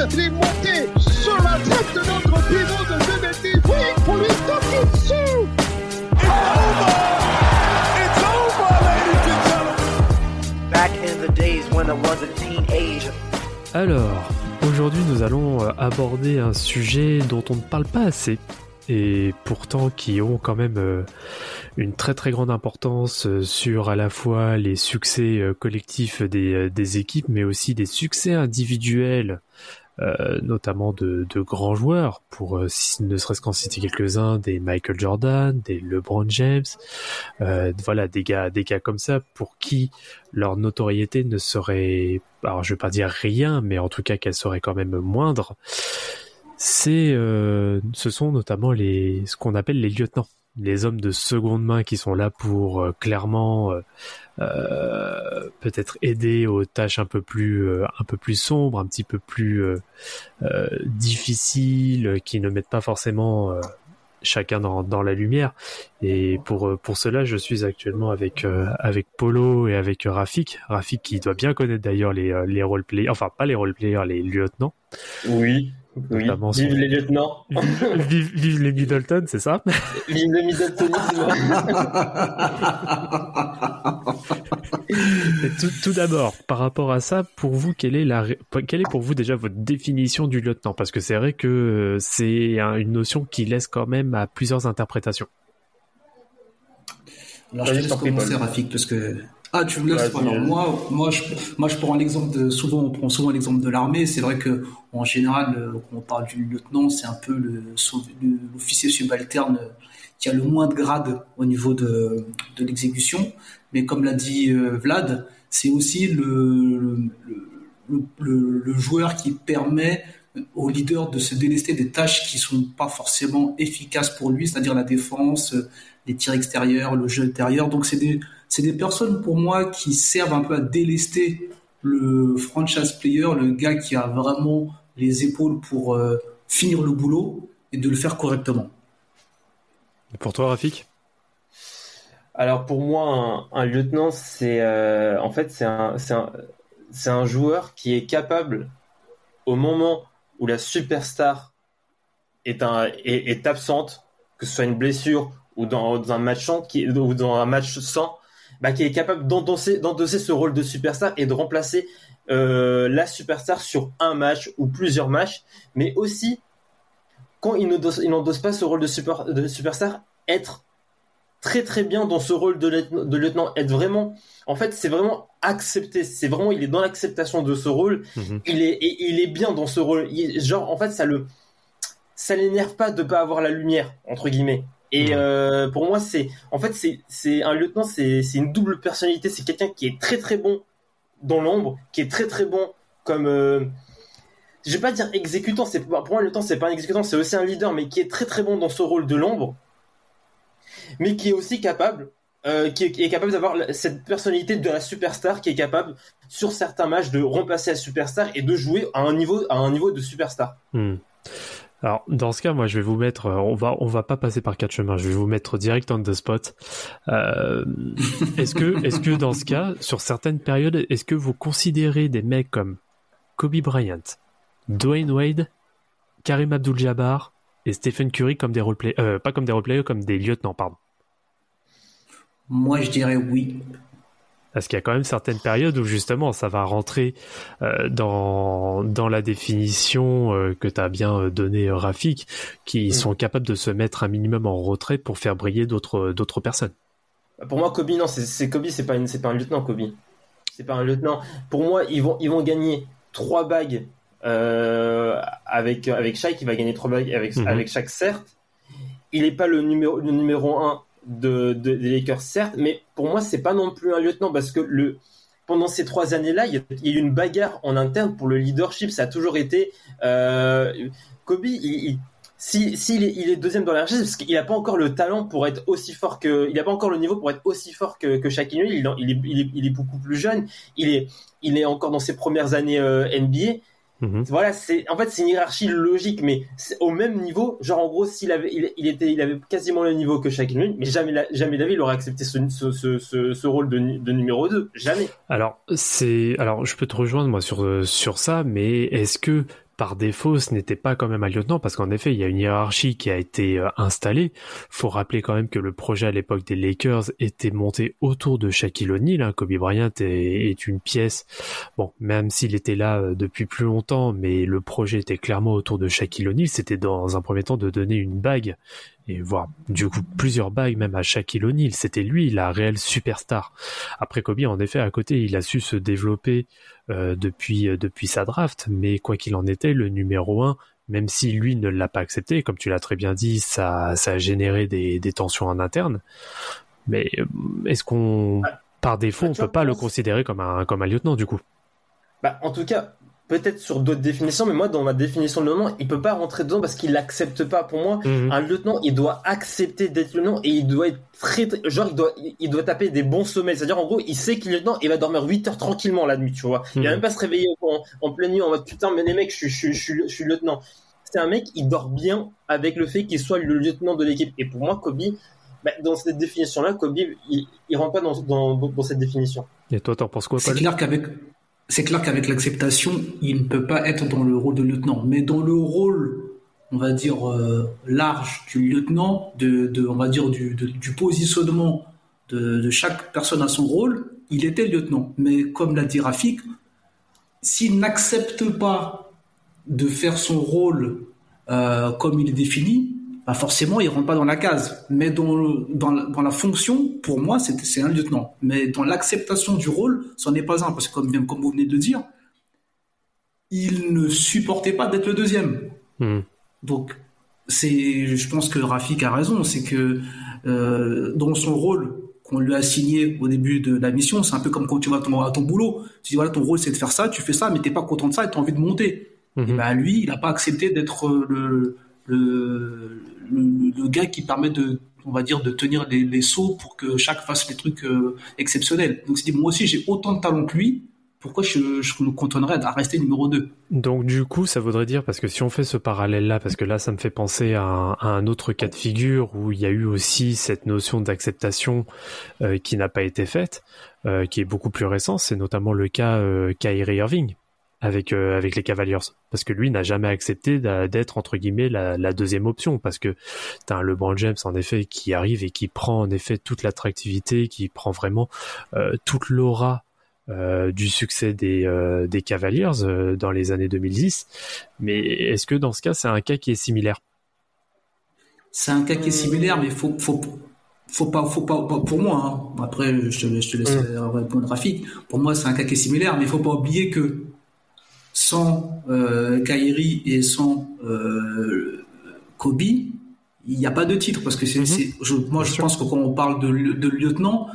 Sa tête, il est monté sur la tête de notre pivot de 2 mètres. Oui, pour lui taper dessus. It's over! It's over, ladies and gentlemen! Back in the days when I was a teenager. Alors, aujourd'hui nous allons euh, aborder un sujet dont on ne parle pas assez et pourtant qui ont quand même euh, une très très grande importance euh, sur à la fois les succès collectifs des, des équipes mais aussi des succès individuels notamment de, de grands joueurs pour euh, ne serait-ce qu'en citer quelques-uns des Michael Jordan, des LeBron James, euh, voilà des gars des gars comme ça pour qui leur notoriété ne serait alors je vais pas dire rien mais en tout cas qu'elle serait quand même moindre c'est euh, ce sont notamment les ce qu'on appelle les lieutenants les hommes de seconde main qui sont là pour euh, clairement euh, euh, peut-être aider aux tâches un peu plus euh, un peu plus sombres un petit peu plus euh, euh, difficiles qui ne mettent pas forcément chacun dans, dans la lumière. Et pour pour cela je suis actuellement avec avec Polo et avec Rafik. Rafik qui doit bien connaître d'ailleurs les les roleplayers enfin pas les roleplayers les lieutenants. Oui, oui. Notamment Vive son- les lieutenants. vive, vive les Middleton c'est ça? Vive le Middletonisme. Et tout, tout d'abord, par rapport à ça, pour vous, quelle est la, ré- quelle est pour vous déjà votre définition du lieutenant? Parce que c'est vrai que c'est un- une notion qui laisse quand même à plusieurs interprétations. Alors, je te laisse commencer. Rafik, parce que. Ah, tu me laisses Alors, moi, moi, je, moi, je prends l'exemple de. Souvent, on prend souvent l'exemple de l'armée. C'est vrai que, en général, euh, quand on parle du lieutenant, c'est un peu le, sau- le- l'officier subalterne qui a le moins de grade au niveau de, de l'exécution. Mais comme l'a dit euh, Vlad, c'est aussi le, le, le, le- le joueur qui permet au leader de se délester des tâches qui sont pas forcément efficaces pour lui, c'est-à-dire la défense, euh, les tirs extérieurs, le jeu intérieur. Donc c'est des c'est des personnes pour moi qui servent un peu à délester le franchise player, le gars qui a vraiment les épaules pour euh, finir le boulot et de le faire correctement. Et pour toi, Rafik? Alors pour moi, un, un lieutenant, c'est euh, en fait c'est un, c'est un, un joueur qui est capable, au moment où la superstar est, un, est, est absente, que ce soit une blessure ou dans, dans un match sans, qui, ou dans un match sans, bah, qui est capable d'endosser, d'endosser ce rôle de superstar et de remplacer euh, la superstar sur un match ou plusieurs matchs, mais aussi quand il n'endosse, il n'endosse pas ce rôle de, super, de superstar, être très très bien dans ce rôle de lieutenant, de lieutenant, être vraiment, en fait, c'est vraiment accepté, c'est vraiment, il est dans l'acceptation de ce rôle, Mhm. il est, et il est bien dans ce rôle, Il- genre, en fait, ça le, ça l'énerve pas de pas avoir la lumière, entre guillemets. Et euh, pour moi, c'est, en fait, c'est, un lieutenant, c'est, une double personnalité, c'est quelqu'un qui est très très bon dans l'ombre, qui est très très bon comme, euh, je vais pas dire exécutant, c'est pour moi le lieutenant c'est pas un exécutant, c'est aussi un leader, mais qui est très très bon dans ce rôle de l'ombre, mais qui est aussi capable, euh, qui, est, qui est capable d'avoir cette personnalité de la superstar, qui est capable sur certains matchs de remplacer la superstar et de jouer à un niveau à un niveau de superstar. Hmm. Alors, dans ce cas, moi, je vais vous mettre, euh, on va, on va pas passer par quatre chemins, je vais vous mettre direct on the spot. Euh, est-ce que, est-ce que dans ce cas, sur certaines périodes, est-ce que vous considérez des mecs comme Kobe Bryant, Dwayne Wade, Karim Abdul-Jabbar et Stephen Curry comme des roleplayers, euh, pas comme des roleplayers, comme des lieutenants, pardon? Moi, je dirais oui. Parce qu'il y a quand même certaines périodes où justement ça va rentrer euh, dans, dans la définition euh, que tu as bien euh, donnée, Rafik, qui Mm. sont capables de se mettre un minimum en retrait pour faire briller d'autres d'autres personnes. Pour moi, Kobe non, c'est, c'est Kobe, c'est pas une, c'est pas un lieutenant Kobe, c'est pas un lieutenant. Pour moi, ils vont ils vont gagner trois bagues euh, avec avec Shaq, il va gagner trois bagues avec Mhm. avec chaque certes. Il n'est pas le numéro le numéro un de, de- des Lakers, certes, mais pour moi, c'est pas non plus un lieutenant parce que le, pendant ces trois années-là, il y, a, il y a eu une bagarre en interne pour le leadership. Ça a toujours été euh, Kobe. Il, si, il est deuxième dans la c'est parce qu'il n'a pas encore le talent pour être aussi fort que, il n'a pas encore le niveau pour être aussi fort que, que Shaquille. Il, il est beaucoup plus jeune. Il est, il est encore dans ses premières années euh, NBA. Mhm. Voilà, c'est en fait c'est une hiérarchie logique, mais au même niveau. Genre en gros, s'il avait, il, il était, il avait quasiment le niveau que Shaquille O'Neal, mais jamais, la- jamais il aurait accepté ce, ce, ce, ce, rôle de, de numéro 2 Jamais. Alors, c'est, alors, je peux te rejoindre, moi, sur, euh, sur ça, mais est-ce que, par défaut, ce n'était pas quand même un lieutenant? Parce qu'en effet, il y a une hiérarchie qui a été euh, installée. Faut rappeler quand même que le projet à l'époque des Lakers était monté autour de Shaquille O'Neal. hein. Kobe Bryant est, est une pièce, bon, même s'il était là euh, depuis plus longtemps, mais le projet était clairement autour de Shaquille O'Neal. C'était dans un premier temps de donner une bague et voire du coup plusieurs bagues même à Shaquille O'Neal. C'était lui la réelle superstar. Après Kobe, en effet, à côté, il a su se développer depuis euh, depuis sa draft, mais quoi qu'il en était, le numéro un, même si lui ne l'a pas accepté, comme tu l'as très bien dit, ça ça a généré des, des tensions en interne. Mais euh, est-ce qu'on par défaut, on tu peut pas le considérer comme un comme un lieutenant du coup? Bah, en tout cas, peut-être sur d'autres définitions, mais moi, dans ma définition de lieutenant, il peut pas rentrer dedans parce qu'il l'accepte pas. Pour moi, Mhm. un lieutenant, il doit accepter d'être lieutenant et il doit être très, très- genre, il doit, il doit taper des bons sommeils. C'est-à-dire, en gros, il sait qu'il est lieutenant et il va dormir 8 heures tranquillement la nuit, tu vois. Il va Mhm. même pas se réveiller en, en pleine nuit en mode putain, mais les mecs, je suis, je suis, je suis, je suis lieutenant. C'est un mec, il dort bien avec le fait qu'il soit le lieutenant de l'équipe. Et pour moi, Kobe, bah, dans cette définition-là, Kobe, il, il rentre pas dans, dans, dans cette définition. Et toi, t'en penses quoi, C'est clair qu'avec c'est clair qu'avec l'acceptation, il ne peut pas être dans le rôle de lieutenant, mais dans le rôle, on va dire euh, large du lieutenant, de, on va dire du, positionnement de, de chaque personne à son rôle, il était lieutenant. Mais comme l'a dit Rafik, s'il n'accepte pas de faire son rôle euh, comme il est défini, bah forcément, il rentre pas dans la case. Mais dans, le- dans, la, dans la fonction, pour moi, c'est un lieutenant. Mais dans l'acceptation du rôle, c'en est pas un. Parce que comme, comme vous venez de le dire, il ne supportait pas d'être le deuxième. Mhm. Donc, c'est, je pense que Rafik a raison, c'est que euh, dans son rôle qu'on lui a assigné au début de la mission, c'est un peu comme quand tu vas à ton, à ton boulot. Tu dis voilà, ton rôle c'est de faire ça, tu fais ça, mais t'es pas content de ça et tu as envie de monter. Mhm. Et ben lui, il n'a pas accepté d'être le, le, le, gars qui permet de, on va dire, de tenir les, les sauts pour que chaque fasse les trucs euh, exceptionnels. Donc il s'est dit moi aussi j'ai autant de talent que lui, pourquoi je, je me cantonnerais à rester numéro 2 Donc du coup, ça voudrait dire, parce que si on fait ce parallèle-là, parce que là, ça me fait penser à un, autre cas de figure où il y a eu aussi cette notion d'acceptation euh, qui n'a pas été faite, euh, qui est beaucoup plus récent, c'est notamment le cas euh, Kyrie Irving avec euh, avec les Cavaliers, parce que lui n'a jamais accepté d'être entre guillemets la, la deuxième option, parce que t'as un LeBron James en effet qui arrive et qui prend en effet toute l'attractivité, qui prend vraiment euh, toute l'aura euh, du succès des, euh, des Cavaliers euh, dans les années 2010. Mais est-ce que dans ce cas, c'est un cas qui est similaire? C'est un cas qui est similaire, mais faut, faut, faut pas, faut pas, pas- pour moi, hein. après, je te, je te laisse répondre Rafik. Pour moi, c'est un cas qui est similaire, mais il faut pas oublier que sans euh, Kyrie et sans euh, Kobe, il n'y a pas de titre parce que c'est, Mhm. je, moi, je pense que quand on parle de lieutenant,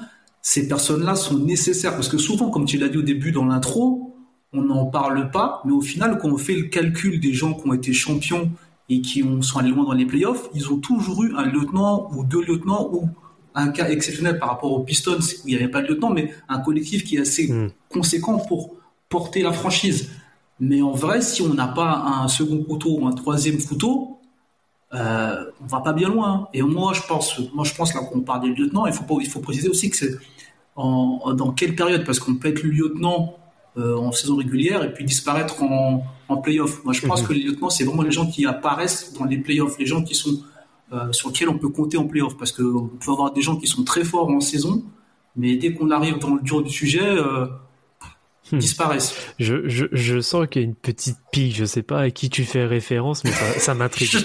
ces personnes-là sont nécessaires parce que souvent, comme tu l'as dit au début dans l'intro, on n'en parle pas, mais au final, quand on fait le calcul des gens qui ont été champions et qui ont, sont allés loin dans les playoffs, ils ont toujours eu un lieutenant ou deux lieutenants ou un cas exceptionnel par rapport aux Pistons où il n'y avait pas de lieutenant, mais un collectif qui est assez Mm. conséquent pour porter la franchise. Mais en vrai, si on n'a pas un second couteau ou un troisième couteau, euh, on va pas bien loin. Et moi, je pense, moi, je pense là qu'on parle des lieutenants, il faut pas, il faut préciser aussi que c'est en, en- dans quelle période, parce qu'on peut être lieutenant euh, en saison régulière et puis disparaître en, en playoff. Moi, je pense Mhm. que les lieutenants, c'est vraiment les gens qui apparaissent dans les playoffs, les gens qui sont euh, sur lesquels on peut compter en playoff, parce que on peut avoir des gens qui sont très forts en saison, mais dès qu'on arrive dans le dur du sujet, euh. Disparaissent. je, je, je sens qu'il y a une petite pique, je sais pas à qui tu fais référence, mais ça, ça m'intrigue.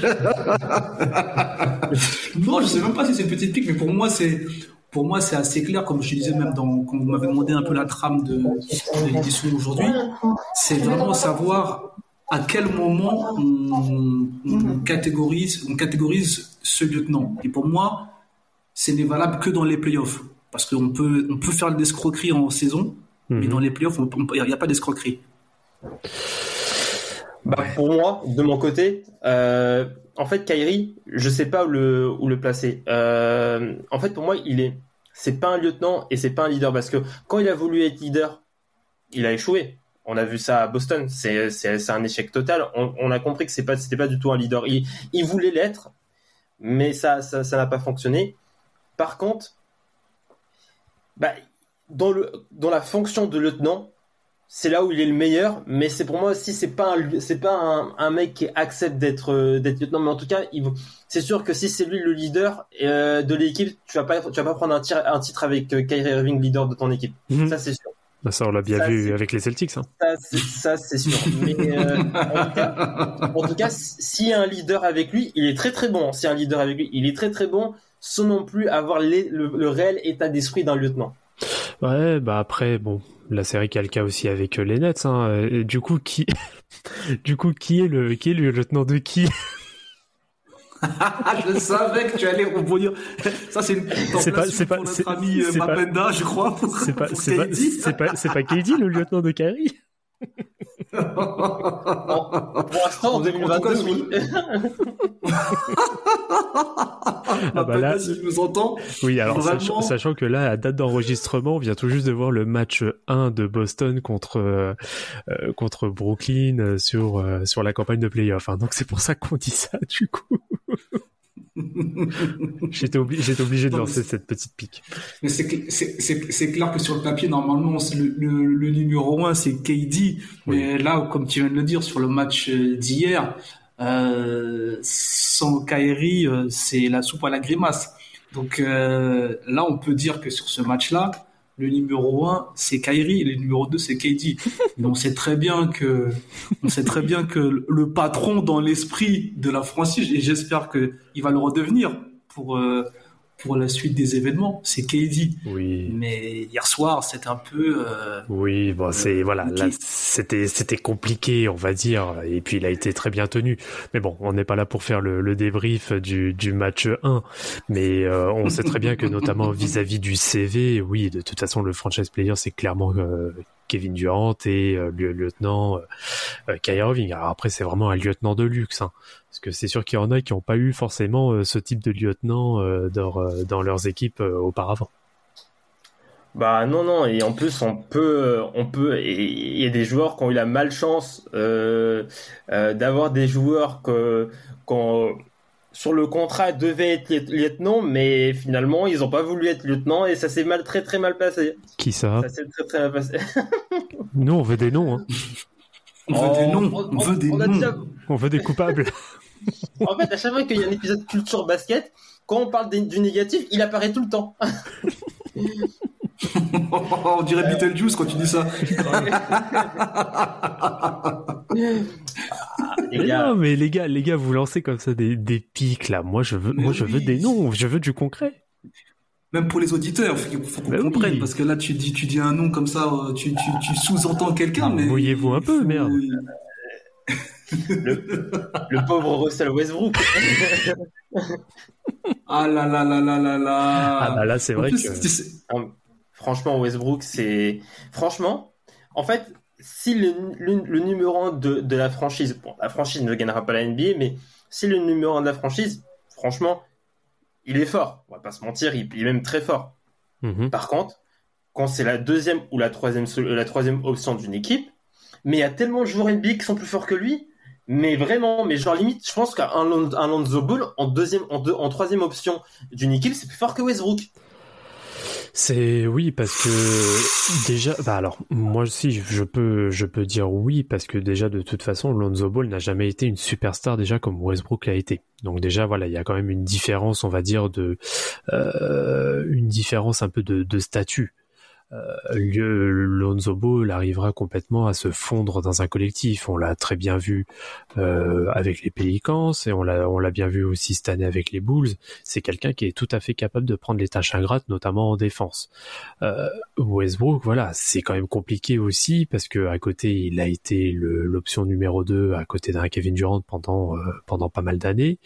non, je sais même pas si c'est une petite pique, mais pour moi, c'est pour moi c'est assez clair, comme je disais même dans, quand vous m'avez demandé un peu la trame de, de l'édition aujourd'hui, c'est vraiment savoir à quel moment on, on catégorise, on catégorise ce lieutenant. Et pour moi, ce n'est valable que dans les playoffs. Parce qu'on peut, on peut faire de l'escroquerie en saison, mais Mhm. dans les playoffs, il n'y a pas d'escroquerie. Bah, pour moi, de mon côté, euh, en fait, Kyrie, je sais pas où le, où le placer. Euh, en fait, pour moi, il est, c'est pas un lieutenant et c'est pas un leader parce que quand il a voulu être leader, il a échoué. On a vu ça à Boston. C'est, c'est, c'est un échec total. On, on a compris que c'est pas, c'était pas du tout un leader. Il, il voulait l'être, mais ça, ça, ça n'a pas fonctionné. Par contre, bah, dans le, dans la fonction de lieutenant, c'est là où il est le meilleur, mais c'est pour moi aussi c'est pas un c'est pas un, un mec qui accepte d'être euh, d'être lieutenant, mais en tout cas c'est sûr que si c'est lui le leader euh, de l'équipe, tu vas pas tu vas pas prendre un, tir, un titre avec euh, Kyrie Irving leader de ton équipe, Mhm. ça c'est sûr, Bah, ça, on l'a bien Ça, vu avec les Celtics. Hein. ça c'est ça c'est sûr. Mais euh, en tout cas, en tout cas, s'il y a un leader avec lui, il est très très bon. S'il y a un leader avec lui, il est très très bon, sans non plus avoir les- le, le réel état d'esprit d'un lieutenant. Ouais, bah après, bon, la série qui a le cas aussi avec euh, les Nets. Hein. Et du coup, qui, du coup, qui est le, qui est le lieutenant de qui? Ah, je savais que tu allais rebondir. Ça, c'est une C'est pas- contemplation c'est pas- pour notre ami euh, pas- Mapenda, je crois. C'est pas, c'est pas, c'est pas, KD le lieutenant de Kyrie. Pour l'instant, en En tout cas, 2022, sur- oui. Ah bah là- si tu nous entends. Oui, alors Vraiment sachant, sachant que là, à date d'enregistrement, on vient tout juste de voir le match 1 de Boston contre euh, euh, contre Brooklyn euh, sur euh, sur la campagne de playoff. Hein. Donc c'est pour ça qu'on dit ça du coup. J'étais obligé, de lancer cette petite pique. Mais c'est cl- c'est- c'est- c'est clair que sur le papier, normalement, c'est le, le, le numéro un, c'est KD. Mais là, comme tu viens de le dire, sur le match euh, d'hier, euh, sans Kyrie, euh, c'est la soupe à la grimace. Donc euh, là, on peut dire que sur ce match-là, le numéro un, c'est Kyrie, et le numéro 2, c'est KD. Mais on sait très bien que, on sait très bien que le patron dans l'esprit de la franchise, et j'espère que il va le redevenir pour euh, pour la suite des événements, c'est KD. Oui. Mais hier soir, c'était un peu. euh, Oui, bon, c'est voilà, c'était c'était compliqué, on va dire, et puis il a été très bien tenu. Mais bon, on n'est pas là pour faire le, le débrief du, du match 1, mais euh, on sait très bien que notamment vis-à-vis du CV, oui, de toute façon le franchise player c'est clairement euh, Kevin Durant et euh, le lieutenant euh, euh, Kyrie Irving. Alors après c'est vraiment un lieutenant de luxe, hein, parce que c'est sûr qu'il y en a qui n'ont pas eu forcément euh, ce type de lieutenant euh, dans, euh, dans leurs équipes euh, auparavant. Bah non non et en plus on peut on peut et il y a des joueurs qui ont eu la malchance euh, euh, d'avoir des joueurs que qu'on sur le contrat devaient être lieu- lieutenant mais finalement ils ont pas voulu être lieutenant et ça s'est mal très très mal passé Qui ça? Ça s'est très très mal passé Nous on veut des noms. Hein. On veut des Oh, noms, on- on veut des on a noms. déjà- On veut des coupables. En fait à chaque fois qu'il y a un épisode culture basket quand on parle du négatif il apparaît tout le temps on dirait Beetlejuice quand tu dis ça. les Mais gars non, mais les gars, les gars, vous lancez comme ça des, des pics là. Moi, je veux, Mais moi, je veux des noms. Je veux du concret. Même pour les auditeurs, il faut qu'on Bah oui. comprenne parce que là, tu dis, tu dis un nom comme ça, euh, tu, tu, tu sous-entends quelqu'un, mais Mouillez-vous un peu, faut- merde. Le pauvre Russell Westbrook Ah là là là là là là. Ah bah là, c'est vrai plus, que. sais- Franchement, Westbrook, c'est. Franchement, en fait, si le, le- le numéro 1 de, de la franchise. Bon, la franchise ne gagnera pas la NBA, mais si le numéro 1 de la franchise, franchement, il est fort. On va pas se mentir, il, il est même très fort. Mhm. Par contre, quand c'est la deuxième ou la troisième, la troisième option d'une équipe, mais il y a tellement de joueurs NBA qui sont plus forts que lui. Mais vraiment, mais genre limite, je pense qu'un Lon- un Lonzo Ball en deuxième, en, deux, en troisième option d'une équipe, c'est plus fort que Westbrook. C'est oui parce que déjà, bah alors moi aussi je peux, je peux dire oui parce que déjà de toute façon Lonzo Ball n'a jamais été une superstar déjà comme Westbrook l'a été. Donc déjà voilà, il y a quand même une différence, on va dire de, euh, une différence un peu de statut. Euh, Lonzo Ball arrivera complètement à se fondre dans un collectif. On l'a très bien vu euh, avec les Pelicans et on l'a bien vu aussi cette année avec les Bulls. C'est quelqu'un qui est tout à fait capable de prendre les tâches ingrates, notamment en défense. Euh, Westbrook, voilà, c'est quand même compliqué aussi parce que à côté il a été l'option numéro 2 à côté d'un Kevin Durant pendant euh, pendant pas mal d'années.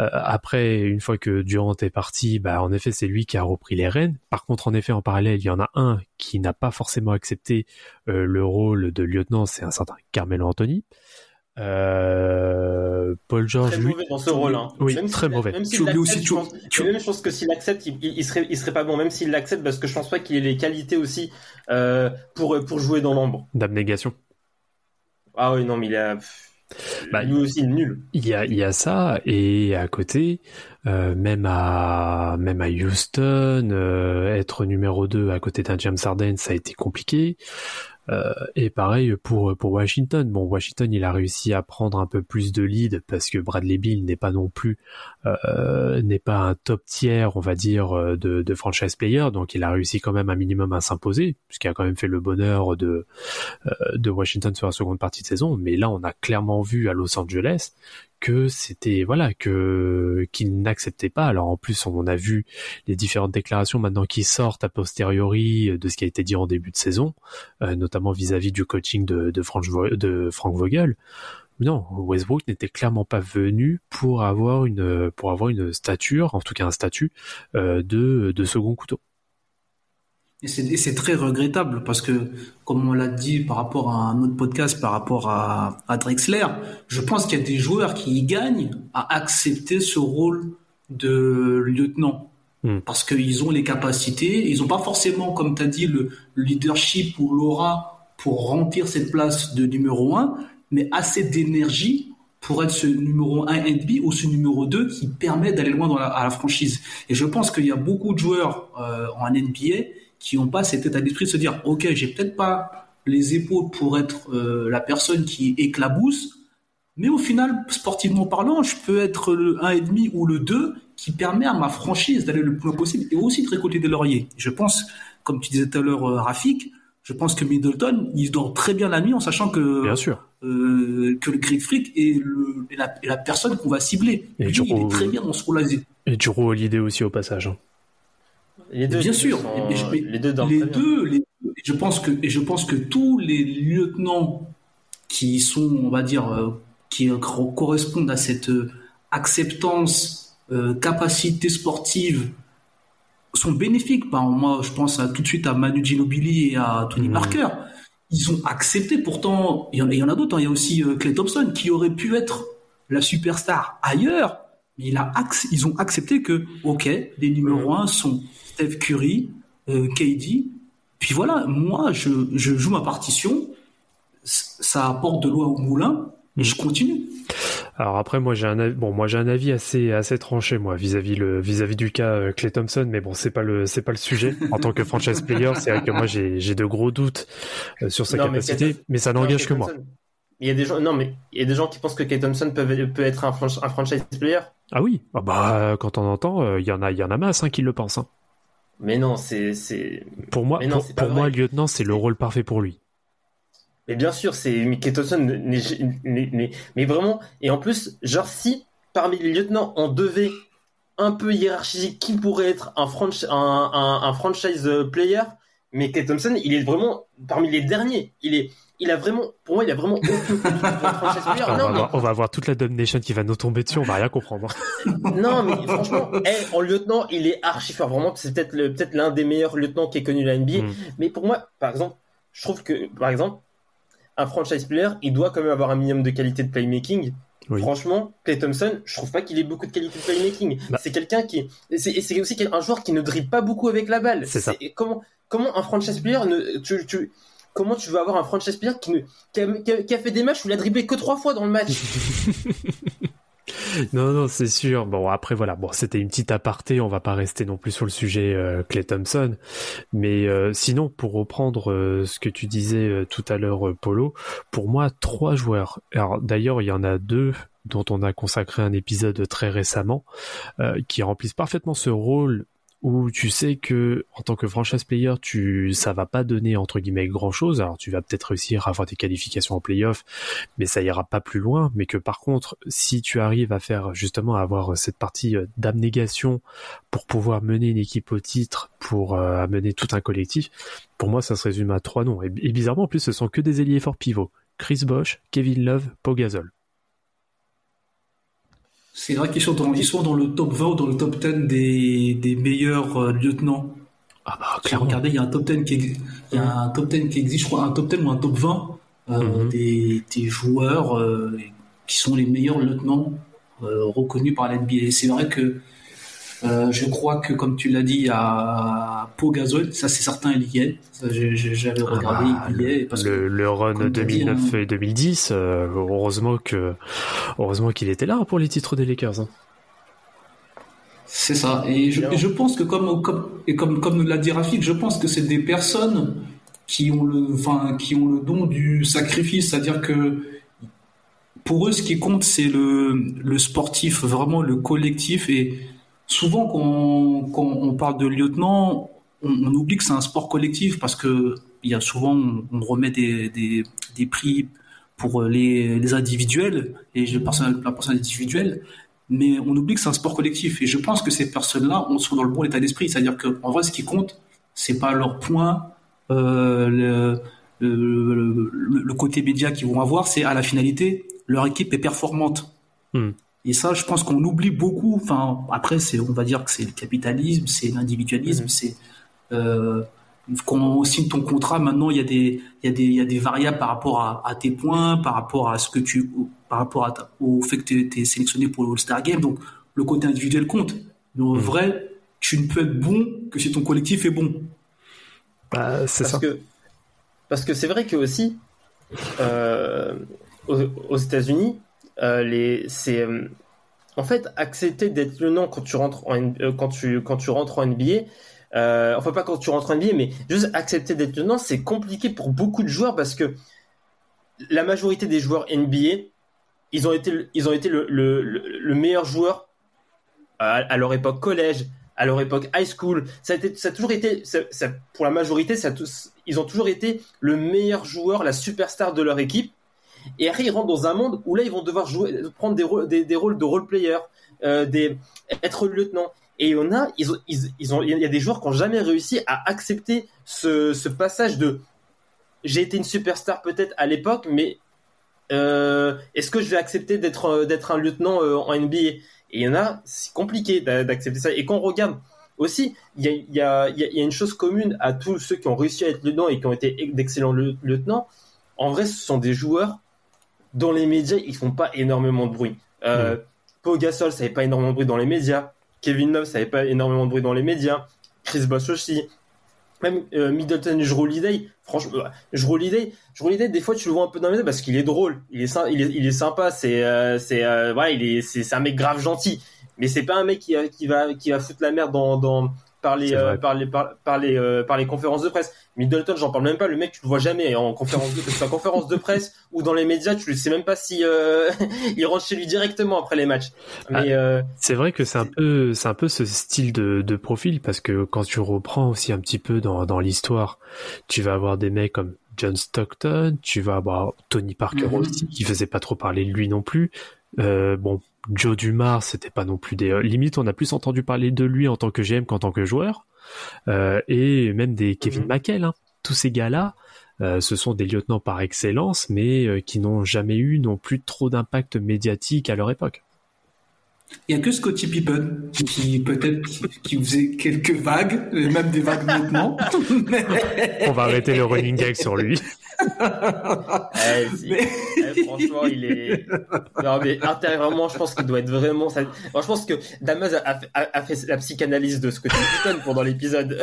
Euh, après, une fois que Durant est parti, bah en effet c'est lui qui a repris les rênes. Par contre, en effet, en parallèle, il y en a un qui n'a pas forcément accepté euh, le rôle de lieutenant, c'est un certain Carmelo Anthony. Euh, Paul George, Très lui, mauvais dans ce rôle. Hein. Oui, Même très mauvais. Même Tu oublies l'accepte, aussi- je pense, tu- même je pense que s'il accepte, il, il serait, il serait pas bon. Même s'il l'accepte, parce que je pense pas qu'il ait les qualités aussi euh, pour pour jouer dans l'ombre. d'abnégation. Ah oui, non, mais il a. Bah, lui aussi nul. Il y a, il y a ça et à côté, euh, même à même à Houston, euh, être numéro 2 à côté d'un James Harden, ça a été compliqué. Euh, et pareil pour pour Washington. Bon, Washington, il a réussi à prendre un peu plus de lead parce que Bradley Beal n'est pas non plus euh, n'est pas un top tiers, on va dire, euh, de, de franchise player. Donc, il a réussi quand même un minimum à s'imposer, puisqu'il a quand même fait le bonheur de de Washington sur la seconde partie de saison. Mais là, on a clairement vu à Los Angeles que c'était voilà que qu'il n'acceptait pas. Alors en plus, on a vu les différentes déclarations maintenant qui sortent a posteriori de ce qui a été dit en début de saison, euh, notamment vis-à-vis du coaching de de Frank Vogel. Non, Westbrook n'était clairement pas venu pour avoir une pour avoir une stature, en tout cas un statut euh, de de second couteau. Et c'est très regrettable parce que, comme on l'a dit par rapport à un autre podcast, par rapport à, à Drexler, je pense qu'il y a des joueurs qui y gagnent à accepter ce rôle de lieutenant. Hmm. Parce qu'ils ont les capacités, ils n'ont pas forcément, comme tu as dit, le leadership ou l'aura pour remplir cette place de numéro un, mais assez d'énergie pour être ce numéro 1 NBA ou ce numéro 2 qui permet d'aller loin dans la, à la franchise. Et je pense qu'il y a beaucoup de joueurs euh, en NBA qui n'ont pas cet état d'esprit de se dire ok j'ai peut-être pas les épaules pour être euh, la personne qui éclabousse mais au final sportivement parlant je peux être le 1,5 ou le 2 qui permet à ma franchise d'aller le plus loin possible et aussi de récolter des lauriers je pense comme tu disais tout à l'heure euh, Rafik je pense que Middleton il dort très bien la nuit en sachant que Bien sûr. euh, que le Greek Freak est, le, est, la, est la personne qu'on va cibler Et Lui, il est très bien dans ce rôle-là Et Juro Holiday aussi au passage. hein. Les deux, bien sûr, sont- mais les deux les deux, les deux. Et je pense que et je pense que tous les lieutenants qui sont, on va dire, euh, qui euh, cor- correspondent à cette euh, acceptance, euh, capacité sportive sont bénéfiques. Ben, moi, je pense à, tout de suite à Manu Ginobili et à Tony Mhm. Parker. Ils ont accepté. Pourtant, il y en a, il y en a d'autres. hein. Il y a aussi euh, Clay Thompson qui aurait pu être la superstar ailleurs. Mais il a acc- ils ont accepté que, ok, les numéros un sont Steph Curry, euh, KD. Puis voilà, moi, je, je joue ma partition. Ça apporte de l'eau au moulin, et je continue. Alors après, moi j'ai un avis, bon, moi j'ai un avis assez assez tranché moi vis-à-vis le vis-à-vis du cas euh, Clay Thompson, mais bon c'est pas le c'est pas le sujet. En tant que franchise player, c'est vrai que moi j'ai j'ai de gros doutes euh, sur sa Non, capacité, mais ça n'engage que moi. Il y a des gens, non, mais il y a des gens qui pensent que Clay Thompson peut, peut être un, franch- un franchise player. Ah oui, ah bah quand on entend, euh, il y en a il y en a masse hein, qui le pensent. hein. Mais non, c'est, c'est, Pour moi, Mais non, pour, moi, lieutenant, c'est le rôle parfait pour lui. Mais bien sûr, c'est mais Thompson n'est- mais vraiment. Et en plus, genre si parmi les lieutenants on devait un peu hiérarchiser qui pourrait être un, franchi- un, un, un franchise player, mais Clay Thompson, il est vraiment parmi les derniers. Il est, il a vraiment, pour moi, il a vraiment franchise player. on, Non, va mais- avoir, on va avoir toute la Domination qui va nous tomber dessus, on va rien comprendre. Non, mais franchement, eh, en lieutenant, il est archi fort. Vraiment, c'est peut-être le- peut-être l'un des meilleurs lieutenants qui ait connu la NBA. Mm. Mais pour moi, par exemple, je trouve que, par exemple, un franchise player, il doit quand même avoir un minimum de qualité de playmaking. Oui. Franchement, Clay Thompson, je trouve pas qu'il ait beaucoup de qualité de playmaking. Bah. C'est quelqu'un qui, c'est aussi un joueur qui ne dribble pas beaucoup avec la balle. C'est ça. Comment, comment un franchise player ne, tu, tu, comment tu veux avoir un franchise player qui, ne, qui, a, fait des matchs où il a dribblé que trois fois dans le match Non, non, c'est sûr. Bon, après, voilà. Bon, c'était une petite aparté. On va pas rester non plus sur le sujet euh, Clay Thompson. Mais euh, sinon, pour reprendre euh, ce que tu disais tout à l'heure, Polo, pour moi, trois joueurs. Alors, d'ailleurs, il y en a deux dont on a consacré un épisode très récemment, qui remplissent parfaitement ce rôle où tu sais que en tant que franchise player, tu ça va pas donner entre guillemets grand chose. Alors tu vas peut-être réussir à avoir des qualifications en playoff, mais ça ira pas plus loin. Mais que par contre, si tu arrives à faire justement avoir cette partie euh, d'abnégation pour pouvoir mener une équipe au titre, pour euh, amener tout un collectif, pour moi ça se résume à trois noms. Et, bizarrement en plus, ce sont que des ailiers forts pivots. Chris Bosch, Kevin Love, Pau. C'est vrai qu'ils sont, dans, ils sont dans le top 20 ou dans le top 10 des, des meilleurs euh, lieutenants. Ah bah clairement. regardé, il y a un top 10 qui, ex- il y a un top 10 qui existe, je crois, un top 10 ou un top 20 euh, Mhm. des, des joueurs euh, qui sont les meilleurs lieutenants reconnus par la NBA. C'est vrai que euh, je crois que, comme tu l'as dit, il y a Pau Gasol, ça c'est certain, il y est. J'avais Ah regardé, bah, il y est. Parce que, le, le run comme t'as dit, 2009 hein. et 2010, euh, heureusement que heureusement qu'il était là pour les titres des Lakers. hein. C'est ça. Et je, Bien. et je pense que comme comme et comme comme l'a dit Rafik, je pense que c'est des personnes qui ont le enfin qui ont le don du sacrifice, c'est-à-dire que pour eux ce qui compte c'est le le sportif, vraiment le collectif et souvent quand on, parle de lieutenant, on, oublie que c'est un sport collectif parce que il y a souvent on, remet des, des prix pour les, les individuels et la personne individuelle mais on oublie que c'est un sport collectif. Et je pense que ces personnes-là on sont dans le bon état d'esprit. C'est-à-dire que, en vrai, ce qui compte, c'est pas leur point, euh, le- le côté média qu'ils vont avoir, c'est à la finalité, leur équipe est performante. Hmm. Et ça, je pense qu'on oublie beaucoup. Enfin, après, c'est, on va dire que c'est le capitalisme, c'est l'individualisme, c'est euh, quand on signe ton contrat, maintenant il y a des, il y a des, il y a des variables par rapport à, à tes points, par rapport à ce que tu, par rapport à ta- au fait que tu es sélectionné pour le All-Star Game. Donc le côté individuel compte. Mais en Mhm. vrai, tu ne peux être bon que si ton collectif est bon. Bah, c'est parce ça. que parce que c'est vrai que aussi euh, aux, aux États-Unis les c'est euh, en fait accepter d'être le nom quand tu rentres en euh, quand tu quand tu rentres en NBA euh, enfin pas quand tu rentres en NBA mais juste accepter d'être le nom c'est compliqué pour beaucoup de joueurs parce que la majorité des joueurs NBA ils ont été ils ont été le, le, le- le meilleur joueur à, leur époque collège à leur époque high school. Ça a, toujours été pour la majorité ils ont toujours été le meilleur joueur la superstar de leur équipe et après ils rentrent dans un monde où là ils vont devoir jouer prendre des des, des rôles de role player euh, être lieutenant et il y en a ils ils, ils ont il y a des joueurs qui ont jamais réussi à accepter ce, ce passage de j'ai été une superstar peut-être à l'époque mais euh, est-ce que je vais accepter d'être euh, d'être un lieutenant euh, en NBA Et il y en a, c'est compliqué d'a- d'accepter ça. Et quand on regarde aussi, il y a, y, a, y y a une chose commune à tous ceux qui ont réussi à être lieutenant et qui ont été d'excellents lieu- lieutenants. En vrai, ce sont des joueurs dans les médias, ils font pas énormément de bruit. Euh, Pau Gasol, ça n'avait pas énormément de bruit dans les médias. Kevin Love, ça n'avait pas énormément de bruit dans les médias. Chris Bosh aussi. Même euh, Middleton, Drew Holiday, franchement, euh, Drew Holiday, des fois tu le vois un peu dans les médias parce qu'il est drôle, il est, il est, il est sympa, c'est, euh, c'est, euh, voilà, il est, c'est, un mec grave gentil, mais c'est pas un mec qui, qui va, qui va foutre la merde dans, dans, par les, euh, par les, par, par les, euh, par les conférences de presse. Middleton, j'en parle même pas, le mec tu le vois jamais en conférence de, que ce soit en conférence de presse ou dans les médias, tu ne sais même pas si euh, il rentre chez lui directement après les matchs. Mais euh, C'est vrai que c'est un peu, c'est un peu ce style de, de profil parce que quand tu reprends aussi un petit peu dans, dans l'histoire, tu vas avoir des mecs comme John Stockton, tu vas avoir Tony Parker Mhm. aussi qui faisait pas trop parler de lui non plus. Euh, bon, Joe Dumars, c'était pas non plus des euh, limite, on a plus entendu parler de lui en tant que GM qu'en tant que joueur. Euh, et même des Kevin Mhm. McHale, hein. tous ces gars-là. euh, ce sont des lieutenants par excellence, mais euh, qui n'ont jamais eu non plus trop d'impact médiatique à leur époque. Il y a que Scottie Pippen qui peut-être qui, faisait quelques vagues, et même des vagues maintenant. On va arrêter le running gag sur lui. eh, si. Mais- franchement, il est. Non, mais intérieurement, je pense qu'il doit être vraiment. Moi, je pense que Damas a, a- a fait la psychanalyse de tu Pippen pendant l'épisode.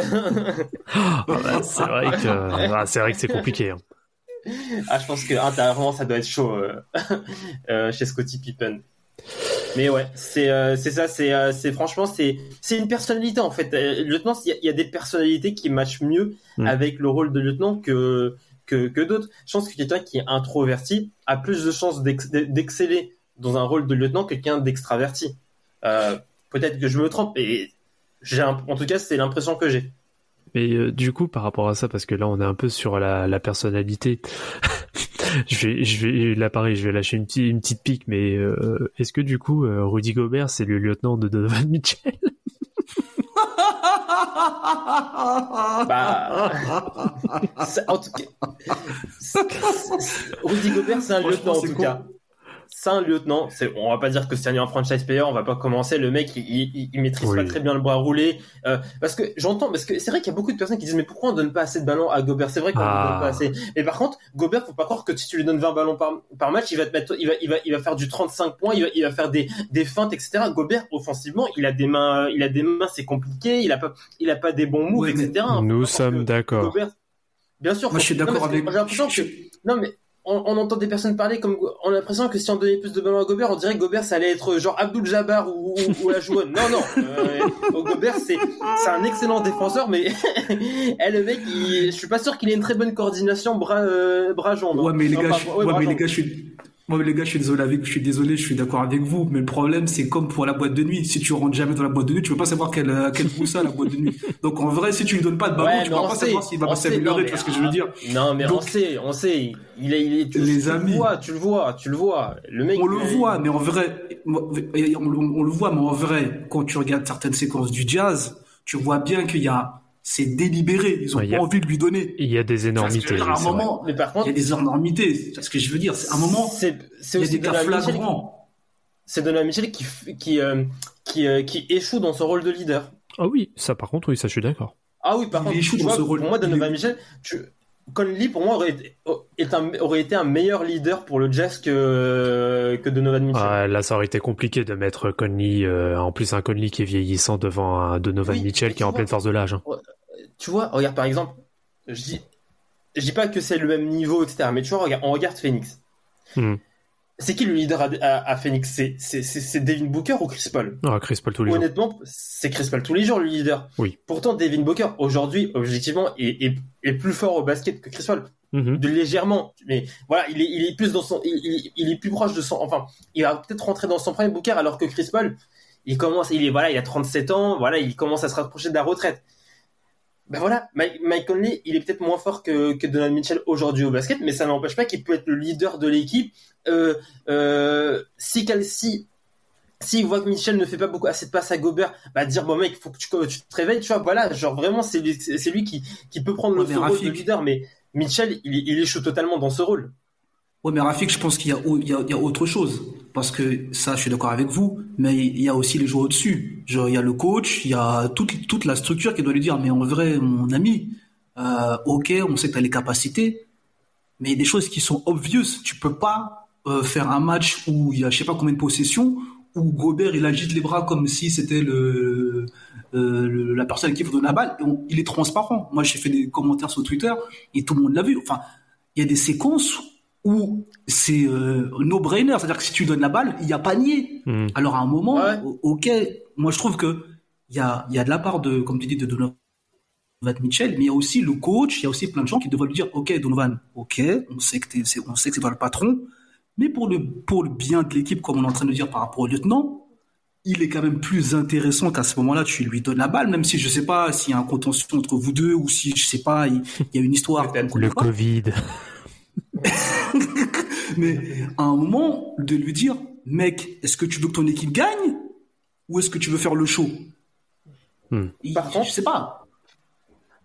Ah bah, c'est vrai que ah, c'est vrai que c'est compliqué. hein. ah, je pense que intérieurement, ça doit être chaud euh, euh, chez Scottie Pippen. Mais ouais, c'est euh, ça, c'est euh, franchement c'est une personnalité en fait. Euh, lieutenant, il y, a- il y a des personnalités qui matchent mieux Mm. avec le rôle de lieutenant que que, que d'autres. Je pense que quelqu'un qui est introverti a plus de chances d'ex- d'exceller dans un rôle de lieutenant que quelqu'un d'extraverti. Euh, Peut-être que je me trompe, et un- en tout cas, c'est l'impression que j'ai. Mais euh, du coup, par rapport à ça, parce que là, on est un peu sur la, la personnalité. Je vais, je vais, là pareil, je vais lâcher une, petite- une petite pique, mais euh, est-ce que du coup, euh, Rudy Gobert, c'est le lieutenant de Donovan Mitchell? Bah, en tout cas, Rudy Gobert, c'est un lieutenant en tout con. cas. C'est un lieutenant. C'est, on va pas dire que c'est un franchise player. On va pas commencer. Le mec, il, il, il maîtrise Oui. pas très bien le bras roulé. Euh, parce que j'entends, parce que c'est vrai qu'il y a beaucoup de personnes qui disent mais pourquoi on donne pas assez de ballons à Gobert? C'est vrai qu'on Ah. ne donne pas assez. Mais par contre, Gobert, faut pas croire que si tu lui donnes 20 ballons par, par match, il va te mettre, il va, il va, il va faire du 35 points. Il va, il va faire des, des feintes, etc. Gobert, offensivement, il a des mains, il a des mains, c'est compliqué. Il a pas, il a pas des bons moves, etc. Nous sommes d'accord. Gobert, bien sûr. Moi, je suis d'accord que avec. J'ai l'impression que, non mais on, on entend des personnes parler comme on a l'impression que si on donnait plus de ballons à Gobert, on dirait que Gobert ça allait être genre Abdul Jabbar ou, ou, ou la joueuse. Non non, euh, Gobert c'est c'est un excellent défenseur, mais eh, le mec, il, je suis pas sûr qu'il ait une très bonne coordination bras euh, bras jambes. hein. Ouais, mais les Non, gars, pas- je, ouais, ouais, bras mais les jambes. gars, je suis, mais les gars, je suis désolé avec, je suis désolé, je suis d'accord avec vous. Mais le problème, c'est comme pour la boîte de nuit. Si tu rentres jamais dans la boîte de nuit, tu peux pas savoir quelle, euh, quelle pousse ça, la boîte de nuit. Donc, en vrai, si tu lui donnes pas de ballon, Ouais, tu on pas sait, savoir s'il va pas s'améliorer, tu vois ce que je veux dire. Non mais on sait, on sait, il est, il est, tu, Les tu amis. le vois, tu le vois, tu le vois. Le mec, On le il- voit, mais en vrai, on, on- on le voit, mais en vrai, quand tu regardes certaines séquences du jazz, tu vois bien qu'il y a, c'est délibéré. Ils ont Ouais, il pas a- envie de lui donner. Il y a des énormités. dire, à oui, un moment, Mais par il contre, y a des énormités. C'est ce que je veux dire. C'est un moment, c'est c'est il y a aussi des cas flagrants. c'est Donovan Mitchell qui qui euh, qui, euh, qui échoue dans son rôle de leader. Ah oui, ça par contre, oui, ça je suis d'accord. Ah oui, par Il contre, échoue tu dans vois, ce rôle. pour moi, Il Donovan Mitchell, tu... Conley, pour moi, aurait été, est un, aurait été un meilleur leader pour le Jazz que, que Donovan Mitchell. Ah, là, ça aurait été compliqué de mettre Conley, euh, en plus un Conley qui est vieillissant devant un Donovan Oui, Mitchell qui est en vois- pleine force de l'âge. hein. Tu vois, regarde, par exemple, je dis, je dis pas que c'est le même niveau, etc., mais tu vois, regarde, on regarde Phoenix. Hmm. C'est qui le leader à, à, à Phoenix? C'est- Devin Booker ou Chris Paul? Ah, Chris Paul tous les jours. Honnêtement, c'est Chris Paul tous les jours le leader. Oui. Pourtant, Devin Booker, aujourd'hui, objectivement, est, est, est plus fort au basket que Chris Paul. Mhm. de légèrement mais voilà il est il est plus dans son il, il, il est plus proche de son enfin il va peut-être rentrer dans son premier Booker alors que Chris Paul il commence il est voilà il a 37 ans voilà il commence à se rapprocher de la retraite ben voilà Mike, Conley il est peut-être moins fort que que Donald Mitchell aujourd'hui au basket mais ça n'empêche pas qu'il peut être le leader de l'équipe euh, euh, si si s'il voit que Mitchell ne fait pas beaucoup assez de passes à Gobert, bah dire bon mec, faut que tu, tu te réveilles, tu vois, voilà, genre vraiment c'est lui, c'est lui qui, qui peut prendre le rôle de leader, mais Mitchell il, il échoue totalement dans ce rôle. Ouais, mais Rafik, je pense qu'il y a, autre chose. Parce que ça, je suis d'accord avec vous, mais il y a aussi les joueurs au-dessus. Il y a le coach, il y a toute, la structure qui doit lui dire, mais en vrai, mon ami, euh, ok, on sait que tu as les capacités, mais il y a des choses qui sont obvious. Tu peux pas euh, faire un match où il y a je sais pas combien de possessions, où Gobert, il agite les bras comme si c'était euh, la personne qui vous donne la balle. Et il est transparent. Moi, j'ai fait des commentaires sur Twitter et tout le monde l'a vu. Enfin, il y a des séquences où c'est euh, no-brainer, c'est-à-dire que si tu donnes la balle, il y a panier. Mhm. Alors à un moment, Ouais. o- ok, moi je trouve que il y a, il y a de la part de, comme tu dis, de Donovan Mitchell, mais il y a aussi le coach, il y a aussi plein de gens qui devraient lui dire, ok Donovan, ok, on sait que c'est- on sait que c'est toi le patron, mais pour le pour le bien de l'équipe, comme on est en train de dire par rapport au lieutenant, il est quand même plus intéressant qu'à ce moment-là, tu lui donnes la balle, même si je sais pas s'il y a un contention entre vous deux ou si je sais pas, il, y a une histoire. Le pas. Covid. Mais à un moment, de lui dire, mec, est-ce que tu veux que ton équipe gagne ou est-ce que tu veux faire le show? Hmm. Il- Par contre- je sais pas.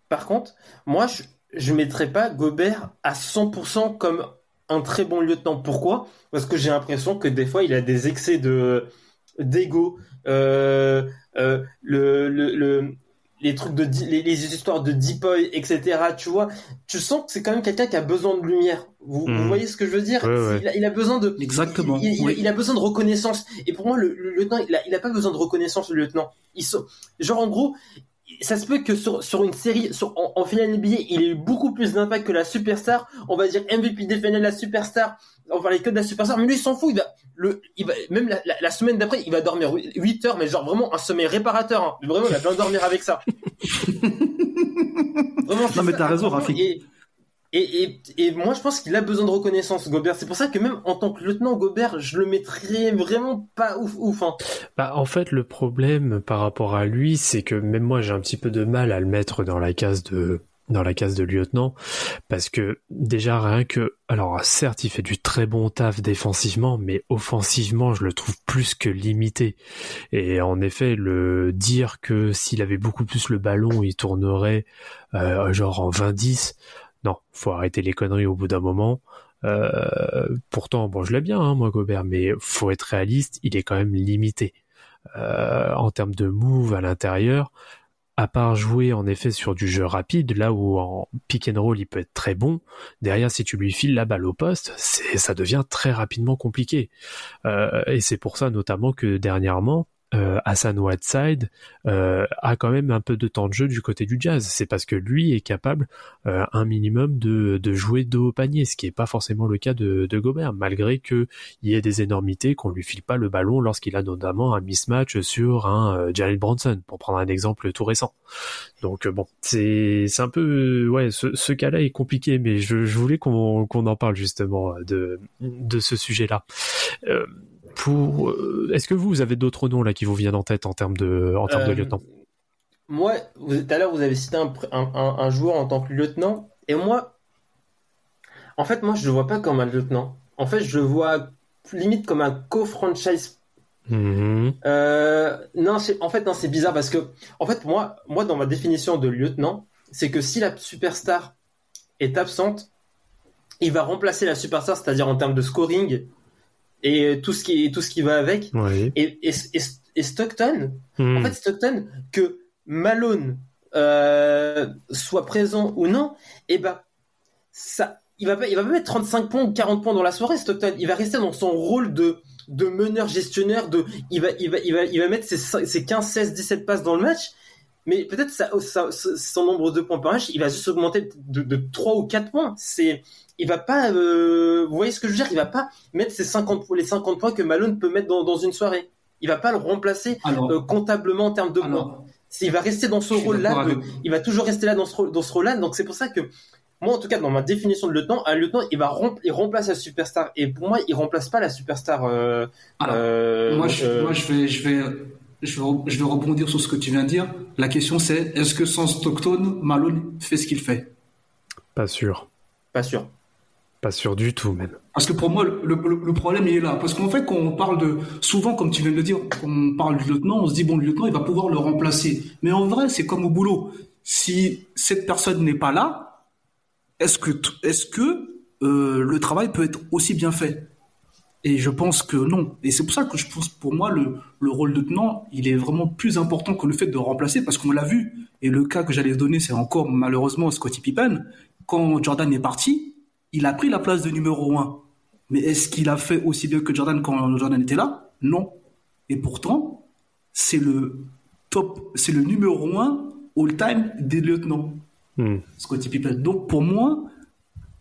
Par contre, moi je je mettrais pas Gobert à 100% comme un très bon lieutenant. Pourquoi? Parce que j'ai l'impression que des fois il a des excès de d'ego, euh, euh, le, le, le- les trucs de les histoires de deepoy, etc. Tu vois, tu sens que c'est quand même quelqu'un qui a besoin de lumière. Vous, Mhm. vous voyez ce que je veux dire Ouais, ouais. il, a, il a besoin de Exactement. il, il- Oui. il a besoin de reconnaissance. Et pour moi, le, le lieutenant, il a, il a pas besoin de reconnaissance, le lieutenant. Il so- genre, en gros, ça se peut que sur, sur une série, sur, en, en finale NBA, il ait eu beaucoup plus d'impact que la superstar. On va dire MVP défendait la superstar. On va parler que de la superstar. Mais lui, il s'en fout. Il va, le, il va, même la, la- la semaine d'après, il va dormir 8 heures, mais genre vraiment un sommeil réparateur. hein. Vraiment, il va bien dormir avec ça. vraiment, Non, mais t'as raison, Rafik. et- Et, et, et moi, je pense qu'il a besoin de reconnaissance, Gobert. C'est pour ça que même en tant que lieutenant, Gobert, je le mettrais vraiment pas ouf, ouf. Hein. Bah, en fait, le problème par rapport à lui, c'est que même moi, j'ai un petit peu de mal à le mettre dans la case de dans la case de lieutenant parce que déjà rien que alors certes il fait du très bon taf défensivement mais offensivement je le trouve plus que limité et en effet le dire que s'il avait beaucoup plus le ballon il tournerait euh, genre en 20-10 non faut arrêter les conneries au bout d'un moment euh, pourtant bon je l'aime bien hein, moi Gobert mais faut être réaliste il est quand même limité euh, en termes de move à l'intérieur à part jouer en effet sur du jeu rapide, là où en pick and roll il peut être très bon, derrière si tu lui files la balle au poste, c'est ça devient très rapidement compliqué. Euh, et c'est pour ça notamment que dernièrement, euh, Hassan Whiteside euh, a quand même un peu de temps de jeu du côté du jazz. C'est parce que lui est capable euh, un minimum de, de jouer dos au panier, ce qui est pas forcément le cas de, de Gobert, malgré que il y ait des énormités qu'on lui file pas le ballon lorsqu'il a notamment un mismatch sur un euh, Jalen Bronson, pour prendre un exemple tout récent. Donc euh, bon, c'est un peu ouais, ce, cas-là est compliqué, mais je, voulais qu'on qu'on en parle justement de de ce sujet-là. Euh, pour, euh, est-ce que vous, avez d'autres noms là qui vous viennent en tête en termes de, en termes de Euh, lieutenant? Moi, vous- tout à l'heure, vous avez cité un, pr- un, un- un joueur en tant que lieutenant. Et moi, en fait, moi, je le vois pas comme un lieutenant. En fait, je le vois limite comme un co-franchise. Mhm. Euh, non, c'est- en fait, non, c'est bizarre parce que, en fait, moi, moi, dans ma définition de lieutenant, c'est que si la superstar est absente, il va remplacer la superstar, c'est-à-dire en termes de scoring et tout ce qui, tout ce qui va avec. Oui. Et, et, et, et Stockton, Mhm. en fait, Stockton, que Malone euh, soit présent ou non, et ben, ça, il va pas, il va pas mettre 35 points ou 40 points dans la soirée, Stockton. Il va rester dans son rôle de, de meneur gestionnaire, de, il va, il va, il va, il va mettre ses, ses 15, 16, 17 passes dans le match. Mais peut-être ça, ça- son nombre de points par match, il va juste augmenter de, de 3 ou 4 points. C'est, il va pas, euh, vous voyez ce que je veux dire? Il va pas mettre ses 50, points- les 50 points que Malone peut mettre dans, dans une soirée. Il va pas le remplacer Alors, euh, comptablement en termes de points. Il va rester dans ce rôle-là, de- il va toujours rester là dans ce, rôle- dans ce rôle-là. Donc c'est pour ça que moi, en tout cas, dans ma définition de lieutenant, un lieutenant, il va rem- il remplace la superstar. Et pour moi, il remplace pas la superstar. Euh, alors, euh, moi, je, euh, moi, je vais, je vais, je vais, re- je vais rebondir sur ce que tu viens de dire. La question, c'est est-ce que sans Stockton, Malone fait ce qu'il fait? Pas sûr. pas sûr. Pas sûr du tout, même. Parce que pour moi, le, problème, il est là. Parce qu'en fait, quand on parle de, souvent, comme tu viens de le dire, quand on parle du lieutenant, on se dit, bon, le lieutenant, il va pouvoir le remplacer. Mais en vrai, c'est comme au boulot. Si cette personne n'est pas là, est-ce que, est-ce que euh, le travail peut être aussi bien fait? Et je pense que non. Et c'est pour ça que je pense, pour moi, le, le rôle de lieutenant, il est vraiment plus important que le fait de remplacer, parce qu'on l'a vu. Et le cas que j'allais donner, c'est encore malheureusement Scottie Pippen. Quand Jordan est parti, il a pris la place de numéro un. Mais est-ce qu'il a fait aussi bien que Jordan quand Jordan était là? Non. Et pourtant, c'est le top, c'est le numéro un all-time des lieutenants, Hmm. Scottie Pippen. Donc pour moi,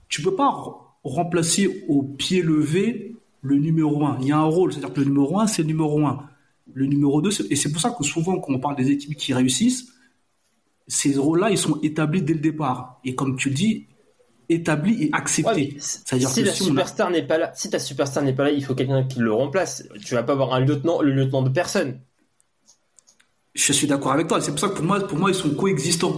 tu peux pas re- remplacer au pied levé le numéro un. Il y a un rôle, c'est-à-dire que le numéro un, c'est le numéro un. Le numéro 2, et c'est pour ça que souvent, quand on parle des équipes qui réussissent, ces rôles-là, ils sont établis dès le départ. Et comme tu le dis, établis et. Ouais, si C'est-à-dire si que la si on a- superstar n'est pas là, si ta superstar n'est pas là, il faut quelqu'un qui le remplace. Tu vas pas avoir un lieutenant, le lieutenant de personne. Je suis d'accord avec toi. C'est pour ça que pour moi, pour moi, ils sont coexistants.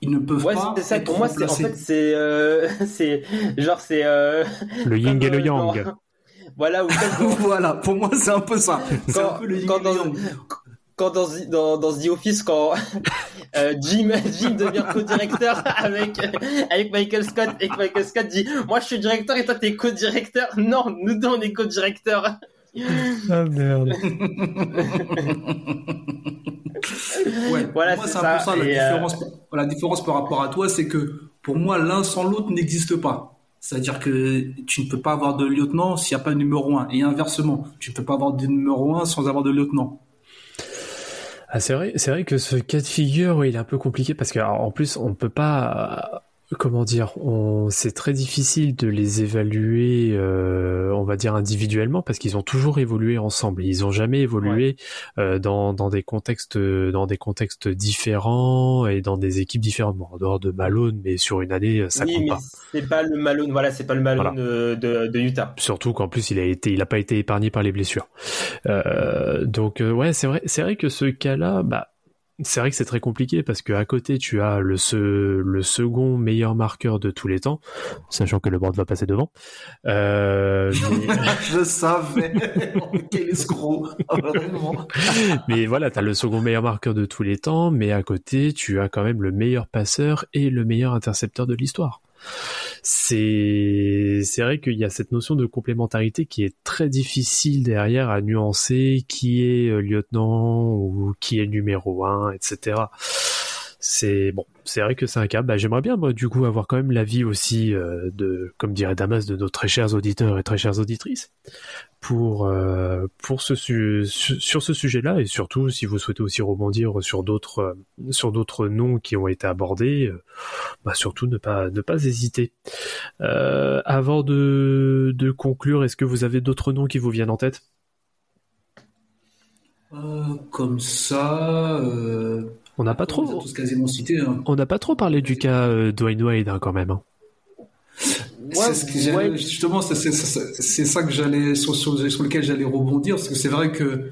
Ils ne peuvent Ouais, pas. c'est ça. être Pour moi, c'est en fait, c'est, euh, c'est genre c'est. Euh, Le yin et le euh, yang. dans- Voilà, voilà. Pour moi, c'est un peu ça. C'est Quand- un peu le yin quand et dans- le yang. quand dans, dans, dans The Office, quand euh, Jim, Jim devient co-directeur avec, avec Michael Scott et que Michael Scott dit Moi je suis directeur et toi t'es co-directeur. Non, nous deux on est co-directeur. Ah merde. Ouais, Voilà, pour moi, c'est c'est un ça. peu ça la Et, euh, différence. La différence par rapport à toi, c'est que pour moi, l'un sans l'autre n'existe pas. C'est-à-dire que tu ne peux pas avoir de lieutenant s'il n'y a pas de numéro un. Et inversement, tu ne peux pas avoir de numéro un sans avoir de lieutenant. Ah, c'est vrai, c'est vrai que ce cas de figure, oui, il est un peu compliqué parce qu'en plus, on peut pas, comment dire, on, c'est très difficile de les évaluer, euh, on va dire individuellement, parce qu'ils ont toujours évolué ensemble. Ils ont jamais évolué euh, dans, dans des contextes, dans des contextes différents et dans des équipes différentes. Bon, en dehors de Malone, mais sur une année, ça oui, compte mais pas. c'est pas le Malone, voilà, c'est pas le Malone Voilà. de, de, de Utah. Surtout qu'en plus il a été, il a pas été épargné par les blessures. Euh, donc euh, ouais, c'est vrai, c'est vrai que ce cas-là, bah, c'est vrai que c'est très compliqué parce que à côté tu as le se- le second meilleur marqueur de tous les temps, sachant que le board va passer devant. Euh, mais, Je savais. Quel escroc. Vraiment. mais voilà, t'as le second meilleur marqueur de tous les temps, mais à côté tu as quand même le meilleur passeur et le meilleur intercepteur de l'histoire. C'est c'est vrai qu'il y a cette notion de complémentarité qui est très difficile derrière à nuancer qui est euh, lieutenant ou qui est numéro un, etc. C'est bon, c'est vrai que c'est un cas. Bah, j'aimerais bien moi du coup avoir quand même l'avis aussi euh, de, comme dirait Damas, de nos très chers auditeurs et très chères auditrices pour euh, pour ce su- su- sur ce sujet-là et surtout si vous souhaitez aussi rebondir sur d'autres euh, sur d'autres noms qui ont été abordés, bah surtout ne pas ne pas hésiter. Avant de conclure, est-ce que vous avez d'autres noms qui vous viennent en tête? Comme ça, On n'a pas on trop tous quasiment cités. hein. on n'a pas trop parlé du cas euh, Dwayne Wade hein, quand même. hein. ce que justement, c'est ça que j'allais sur, sur, sur lequel j'allais rebondir, parce que c'est vrai que,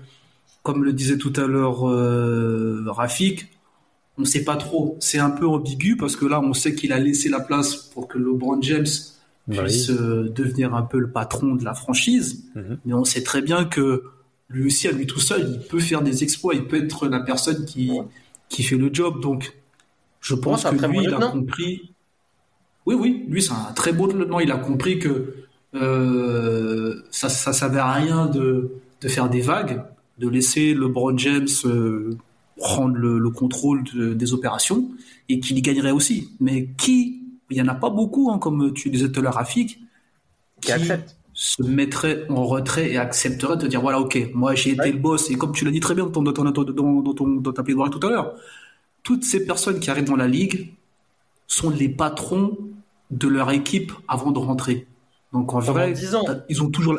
comme le disait tout à l'heure euh, Rafik, on ne sait pas trop. C'est un peu ambigu parce que là, on sait qu'il a laissé la place pour que LeBron James puisse euh, devenir un peu le patron de la franchise, Mhm. mais on sait très bien que lui aussi, à lui tout seul, il peut faire des exploits, il peut être la personne qui, qui fait le job. Donc, je pense que lui, il a compris. Oui, oui, lui, c'est un très beau lieutenant. Il a compris que euh, ça, ça servait à rien de, de faire des vagues, de laisser LeBron James euh, prendre le, le contrôle de- des opérations et qu'il y gagnerait aussi. Mais qui Il y en a pas beaucoup, hein, comme tu disais tout à l'heure, Rafik, Qui accepte. Se mettrait en retrait et accepterait de dire voilà, ok, moi j'ai été Ouais. le boss, et comme tu l'as dit très bien dans, ton, dans, ton- dans, dans ton, dans ta plaidoirie tout à l'heure, toutes ces personnes qui arrivent dans la ligue sont les patrons de leur équipe avant de rentrer. Donc en Pendant vrai, 10 ans. t'as- ils ont toujours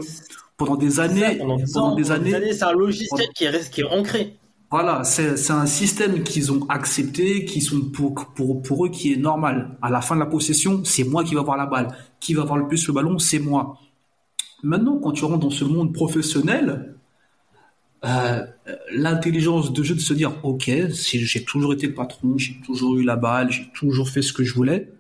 pendant des ça, années, pendant 10 pendant ans, des pendant années, c'est un logiciel qui est, qui est ancré. voilà, c'est c'est un système qu'ils ont accepté, qui sont pour, pour, pour eux qui est normal. À la fin de la possession, c'est moi qui va avoir la balle. Qui va avoir le plus le ballon, c'est moi. Maintenant, quand tu rentres dans ce monde professionnel, euh, l'intelligence de jeu de se dire, ok, si j'ai toujours été le patron, j'ai toujours eu la balle, j'ai toujours fait ce que je voulais,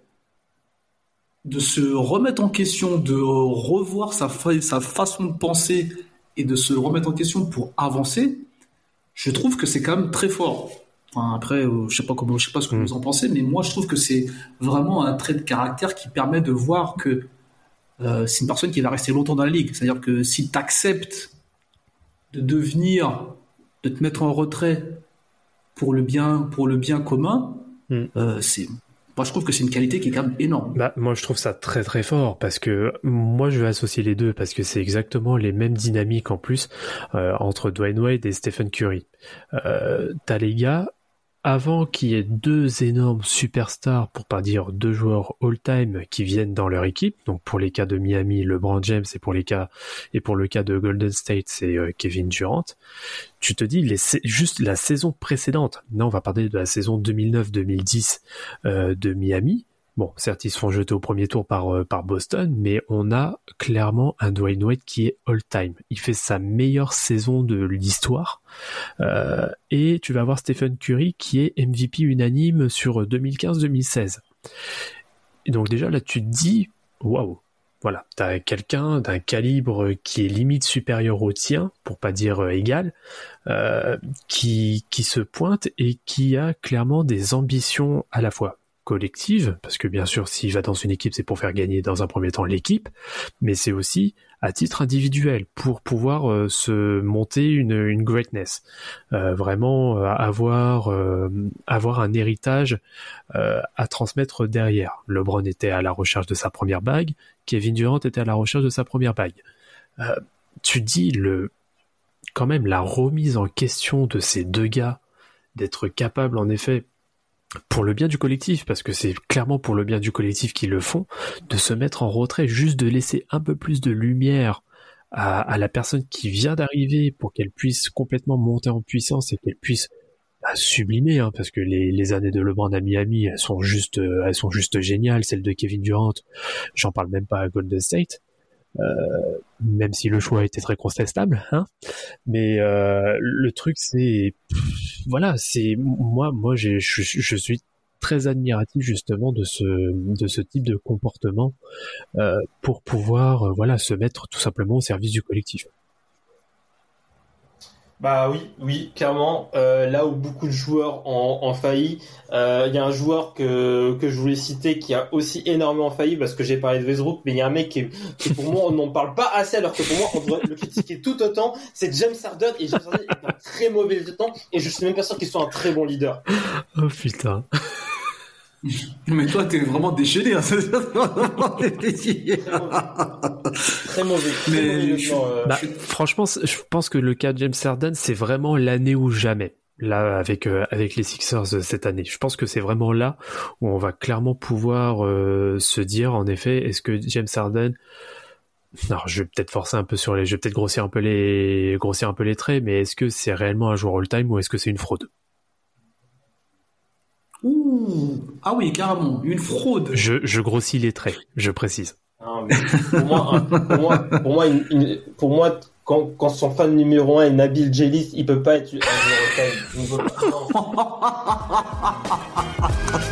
de se remettre en question, de revoir sa, fa- sa façon de penser et de se remettre en question pour avancer, je trouve que c'est quand même très fort. Enfin, après, euh, je sais pas comment, je sais pas ce que Mm. vous en pensez, mais moi je trouve que c'est vraiment un trait de caractère qui permet de voir que euh, c'est une personne qui va rester longtemps dans la ligue. C'est-à-dire que si tu acceptes de devenir, de te mettre en retrait pour le bien, pour le bien commun, Mm. euh, c'est, moi je trouve que c'est une qualité qui est quand même énorme. Bah, moi, je trouve ça très très fort parce que moi, je vais associer les deux parce que c'est exactement les mêmes dynamiques en plus euh, entre Dwayne Wade et Stephen Curry. Euh, T'as les gars, avant qu'il y ait deux énormes superstars, pour pas dire deux joueurs all-time qui viennent dans leur équipe, donc pour les cas de Miami, LeBron James et pour les cas et pour le cas de Golden State, c'est euh, Kevin Durant. Tu te dis juste la saison précédente. Non, on va parler de la saison 2009-2010 euh, de Miami. Bon, certes, ils se font jeter au premier tour par, euh, par Boston, mais on a clairement un Dwayne Wade qui est all-time. Il fait sa meilleure saison de l'histoire. Euh, et tu vas avoir Stephen Curry qui est MVP unanime sur 2015-2016. Et donc déjà là, tu te dis, waouh, voilà, t'as quelqu'un d'un calibre qui est limite supérieur au tien, pour pas dire euh, égal, qui, qui se pointe et qui a clairement des ambitions à la fois collective, parce que bien sûr, s'il va dans une équipe, c'est pour faire gagner dans un premier temps l'équipe, mais c'est aussi à titre individuel pour pouvoir euh, se monter une, greatness, Euh, vraiment euh, avoir avoir un héritage à transmettre derrière. LeBron était à la recherche de sa première bague, Kevin Durant était à la recherche de sa première bague. Tu dis le quand même la remise en question de ces deux gars d'être capables en effet pour le bien du collectif, parce que c'est clairement pour le bien du collectif qu'ils le font, de se mettre en retrait, juste de laisser un peu plus de lumière à, la personne qui vient d'arriver pour qu'elle puisse complètement monter en puissance et qu'elle puisse bah, sublimer, hein, parce que les, années de LeBron à Miami, elles sont juste, euh, elles sont juste géniales. Celle de Kevin Durant, j'en parle même pas à Golden State. Euh, même si le choix était très contestable, hein. Mais euh, le truc, c'est, voilà, c'est moi, moi, je, je suis très admiratif justement de ce de ce type de comportement euh, pour pouvoir, euh, voilà, se mettre tout simplement au service du collectif. Bah oui, oui, clairement. Euh, là où beaucoup de joueurs ont, ont failli, euh, il y a un joueur que, que je voulais citer qui a aussi énormément failli parce que j'ai parlé de Westbrook, mais il y a un mec qui, qui pour moi on n'en parle pas assez alors que pour moi on devrait le critiquer tout autant. C'est James Harden et James Harden est un très mauvais temps et je suis même pas sûr qu'il soit un très bon leader. Oh putain. Mais toi, t'es vraiment déchaîné. Hein. Très mauvais. Très Mais mauvais je- lieutenant, euh, Bah, franchement, je pense que le cas de James Harden, c'est vraiment l'année ou jamais. Là, avec euh, avec les Sixers euh, cette année, je pense que c'est vraiment là où on va clairement pouvoir se dire, en effet, est-ce que James Harden, alors je vais peut-être forcer un peu sur les, je vais peut-être grossir un peu les grossir un peu les traits, mais est-ce que c'est réellement un joueur all-time ou est-ce que c'est une fraude? Ouh. Ah oui, carrément. Une fraude. Je je grossis les traits, je précise. Hein, pour, moi, hein, pour, moi, pour, moi, une, une, pour moi, quand, quand, son fan numéro 1 est Nabil Jelis, il peut pas être un numéro 15.